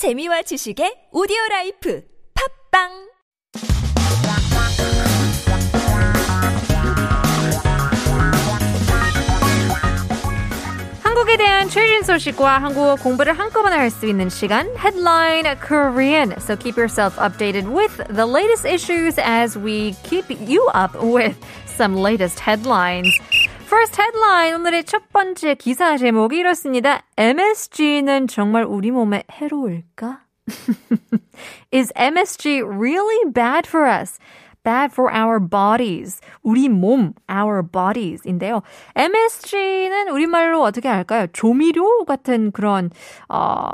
재미와 지식의 오디오 라이프 팝빵 한국에 대한 최신 소식과 한국어 공부를 한꺼번에 할 수 있는 시간 Headline Korean. So keep yourself updated with the latest issues as we keep you up with some latest headlines. First headline 오늘의 첫 번째 기사 제목이 이렇습니다. MSG는 정말 우리 몸에 해로울까? Is MSG really bad for us? bad for our bodies. 우리 몸, our bodies인데요. MSG는 우리말로 어떻게 할까요? 조미료 같은 그런 어,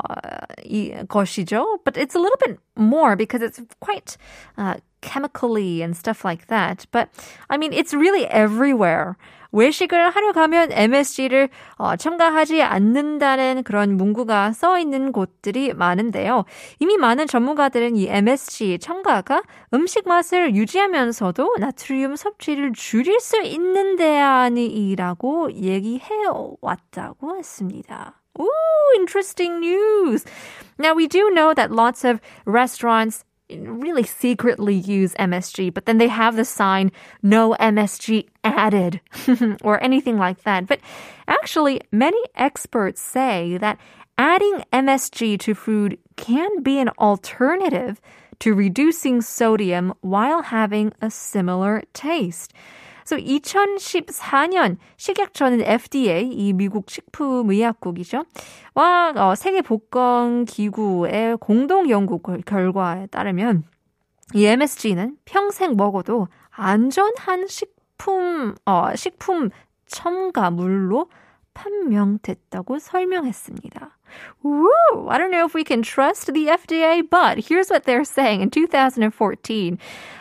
이 것이죠. But it's a little bit more because it's quite uh, chemically and stuff like that. But I mean, it's really everywhere. 외식을 하러 가면 MSG를 어, 첨가하지 않는다는 그런 문구가 써 있는 곳들이 많은데요. 이미 많은 전문가들은 이 MSG 첨가가 음식 맛을 유지하면서도 나트륨 섭취를 줄일 수 있는 대안이라고 얘기해 왔다고 했습니다. Ooh, interesting news. Now, we do know that lots of restaurants really secretly use MSG, but then they have the sign no MSG added or anything like that. But actually, many experts say that adding MSG to food can be an alternative to reducing sodium while having a similar taste. So 2014년 식약처는 FDA, 이 미국 식품의약국이죠. 와, 어, 세계복권기구의 공동 연구 결과에 따르면 이 MSG는 평생 먹어도 안전한 식품, 어, 식품 첨가물로 판명됐다고 설명했습니다. Woo! I don't know if we can trust the FDA, but here's what they're saying. In 2014,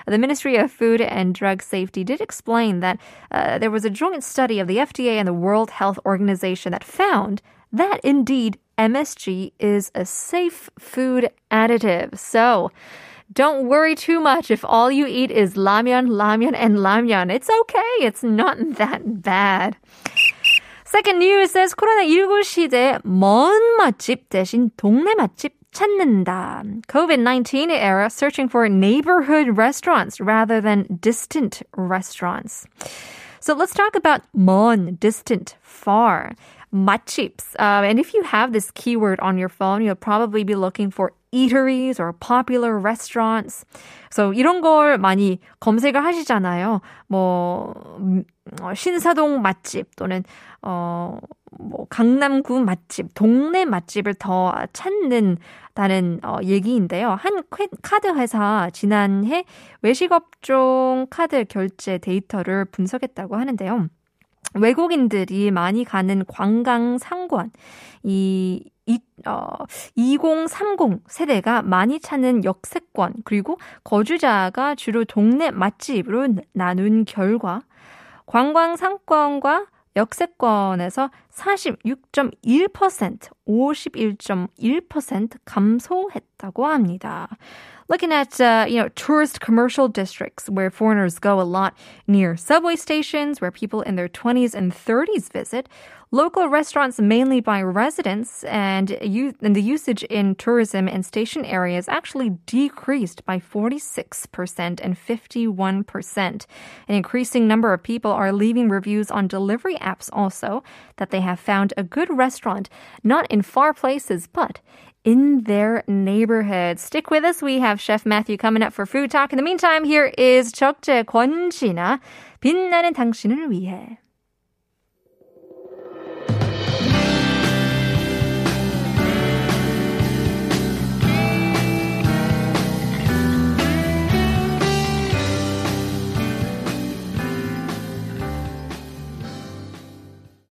the Ministry of Food and Drug Safety did explain that uh, there was a joint study of the FDA and the World Health Organization that found that indeed MSG is a safe food additive. So, don't worry too much if all you eat is ramyeon, ramyeon, and ramyeon. It's okay. It's not that bad. Second news says 코로나19 시대 먼 맛집 대신 동네 맛집 찾는다. COVID-19 era searching for neighborhood restaurants rather than distant restaurants. So let's talk about 먼, distant, far. 맛집s. Uh, and if you have this keyword on your phone, you'll probably be looking for eateries or popular restaurants. So 이런 걸 많이 검색을 하시잖아요. 뭐 신사동 맛집 또는 어, 뭐, 강남구 맛집, 동네 맛집을 더 찾는다는 어, 얘기인데요. 한 카드 회사 지난해 외식업종 카드 결제 데이터를 분석했다고 하는데요. 외국인들이 많이 가는 관광 상권, 이, 이, 어, 2030 세대가 많이 찾는 역세권, 그리고 거주자가 주로 동네 맛집으로 나눈 결과, 관광 상권과 역세권에서 46.1%, 51.1% 감소했다고 합니다. Looking at, uh, you know, tourist commercial districts where foreigners go a lot near subway stations where people in their 20s and 30s visit, Local restaurants mainly by residents and, and the usage in tourism and station areas actually decreased by 46% and 51%. An increasing number of people are leaving reviews on delivery apps also that they have found a good restaurant, not in far places, but in their neighborhood. Stick with us. We have Chef Matthew coming up for Food Talk. In the meantime, here is 적재 권지나 빛나는 당신을 위해.